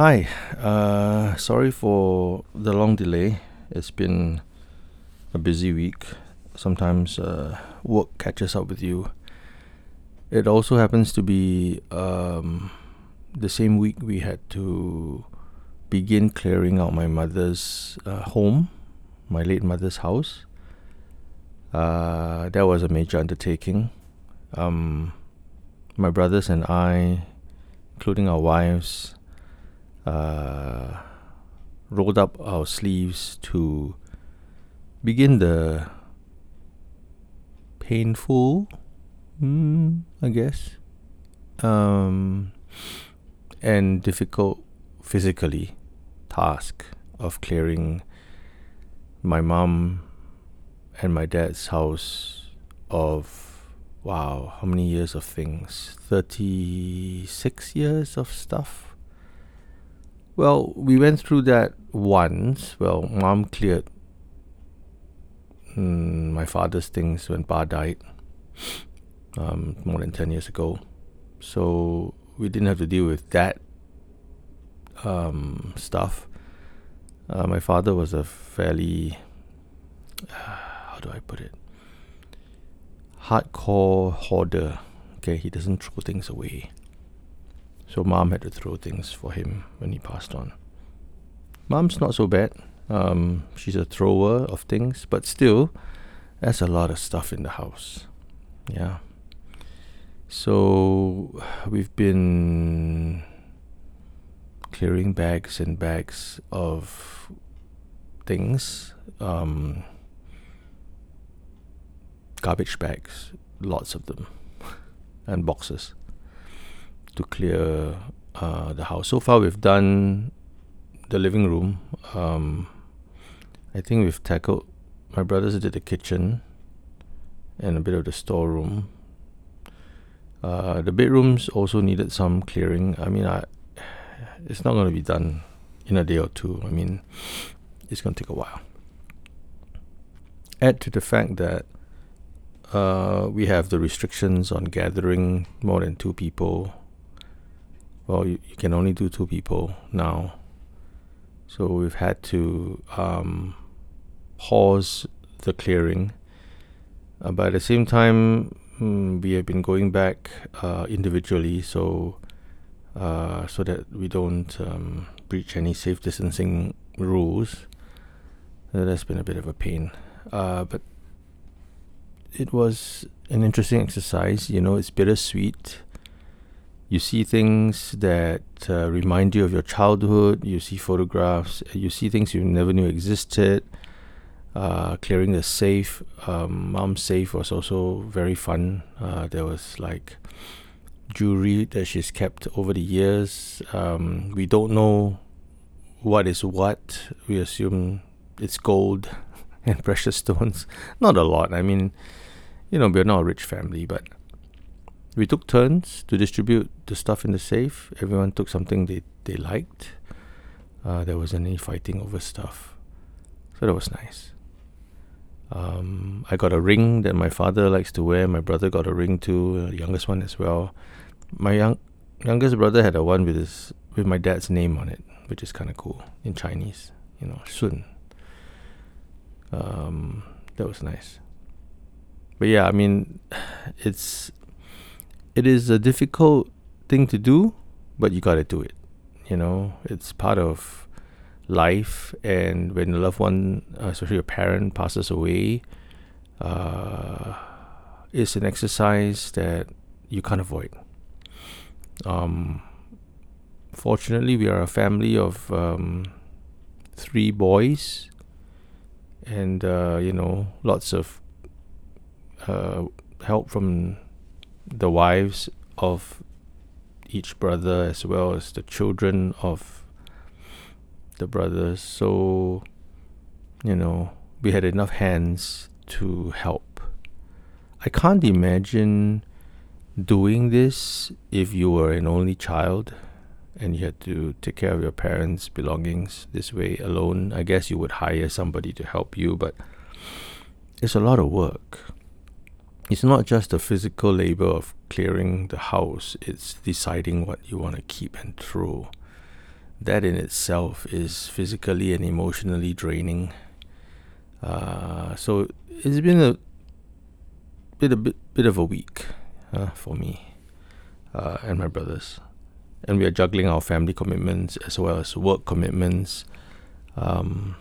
Hi, uh, sorry for the long delay. It's been a busy week. Sometimes uh, work catches up with you. It also happens to be um, the same week we had to begin clearing out my mother's uh, home, my late mother's house. Uh, that was a major undertaking. Um, my brothers and I, including our wives, uh, rolled up our sleeves to begin the painful, mm, I guess, um, and difficult physically task of clearing my mom and my dad's house of wow, how many years of things? 36 years of stuff well, we went through that once. Well, mom cleared mm, my father's things when Pa died um, more than 10 years ago. So we didn't have to deal with that um, stuff. Uh, my father was a fairly, uh, how do I put it, hardcore hoarder. Okay, he doesn't throw things away. So mom had to throw things for him when he passed on. Mom's not so bad. Um, she's a thrower of things, but still, there's a lot of stuff in the house. Yeah. So we've been clearing bags and bags of things, um, garbage bags, lots of them, and boxes to clear uh, the house. So far, we've done the living room. Um, I think we've tackled. My brothers did the kitchen and a bit of the storeroom. Uh, the bedrooms also needed some clearing. I mean, I, it's not going to be done in a day or two. I mean, it's going to take a while. Add to the fact that uh, we have the restrictions on gathering more than two people well, you, you can only do two people now. So we've had to um, pause the clearing. Uh, but at the same time, mm, we have been going back uh, individually, so uh, so that we don't um, breach any safe distancing rules. Uh, that's been a bit of a pain, uh, but it was an interesting exercise. You know, it's bittersweet you see things that uh, remind you of your childhood. You see photographs. You see things you never knew existed. Uh, clearing the safe, um, mom's safe was also very fun. Uh, there was like jewelry that she's kept over the years. Um, we don't know what is what. We assume it's gold and precious stones. Not a lot. I mean, you know, we're not a rich family, but we took turns to distribute the stuff in the safe. Everyone took something they, they liked. Uh, there wasn't any fighting over stuff. So that was nice. Um, I got a ring that my father likes to wear. My brother got a ring too, the youngest one as well. My young youngest brother had a one with his with my dad's name on it, which is kind of cool in Chinese. You know, Sun. Um, that was nice. But yeah, I mean, it's it is a difficult thing to do, but you got to do it. You know, it's part of life, and when a loved one, uh, especially a parent, passes away, uh, it's an exercise that you can't avoid. Um, fortunately, we are a family of um, three boys, and uh, you know, lots of uh, help from the wives of each brother as well as the children of the brothers. So, you know, we had enough hands to help. I can't imagine doing this if you were an only child and you had to take care of your parents' belongings this way alone. I guess you would hire somebody to help you, but it's a lot of work it's not just the physical labor of clearing the house, it's deciding what you want to keep and throw. that in itself is physically and emotionally draining. Uh, so it's been a bit a bit bit of a week uh, for me uh, and my brothers, and we are juggling our family commitments as well as work commitments. Um,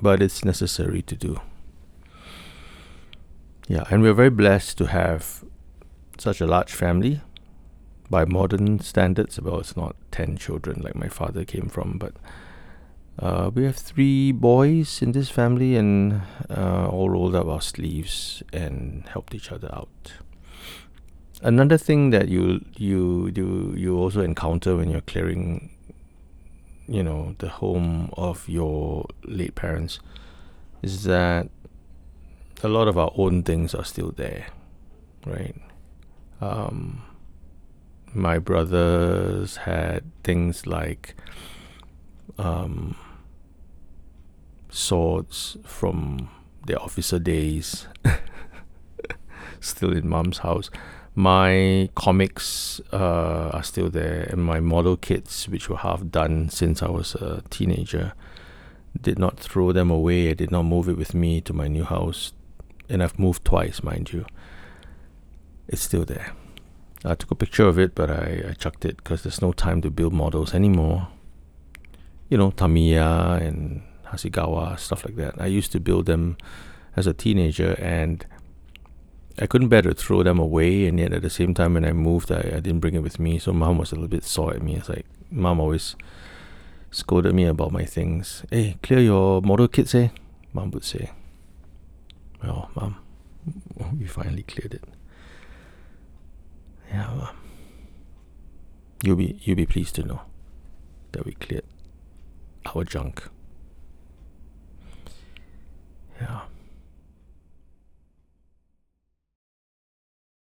but it's necessary to do. Yeah, and we're very blessed to have such a large family by modern standards. Well, it's not 10 children like my father came from, but uh, we have three boys in this family and uh, all rolled up our sleeves and helped each other out. Another thing that you you you you also encounter when you're clearing, you know, the home of your late parents, is that a lot of our own things are still there, right? Um, my brothers had things like um, swords from their officer days, still in mom's house. My comics uh, are still there, and my model kits, which were half done since I was a teenager, did not throw them away. I did not move it with me to my new house, and I've moved twice, mind you. It's still there. I took a picture of it, but I, I chucked it because there's no time to build models anymore. You know, Tamiya and Hasegawa, stuff like that. I used to build them as a teenager and I couldn't bear to throw them away. And yet at the same time, when I moved, I, I didn't bring it with me. So mom was a little bit sore at me. It's like, mom always scolded me about my things. Hey, clear your model kits, eh? Mom would say. Well, mom, we finally cleared it. Yeah, well, you'll be you'll be pleased to know that we cleared our junk.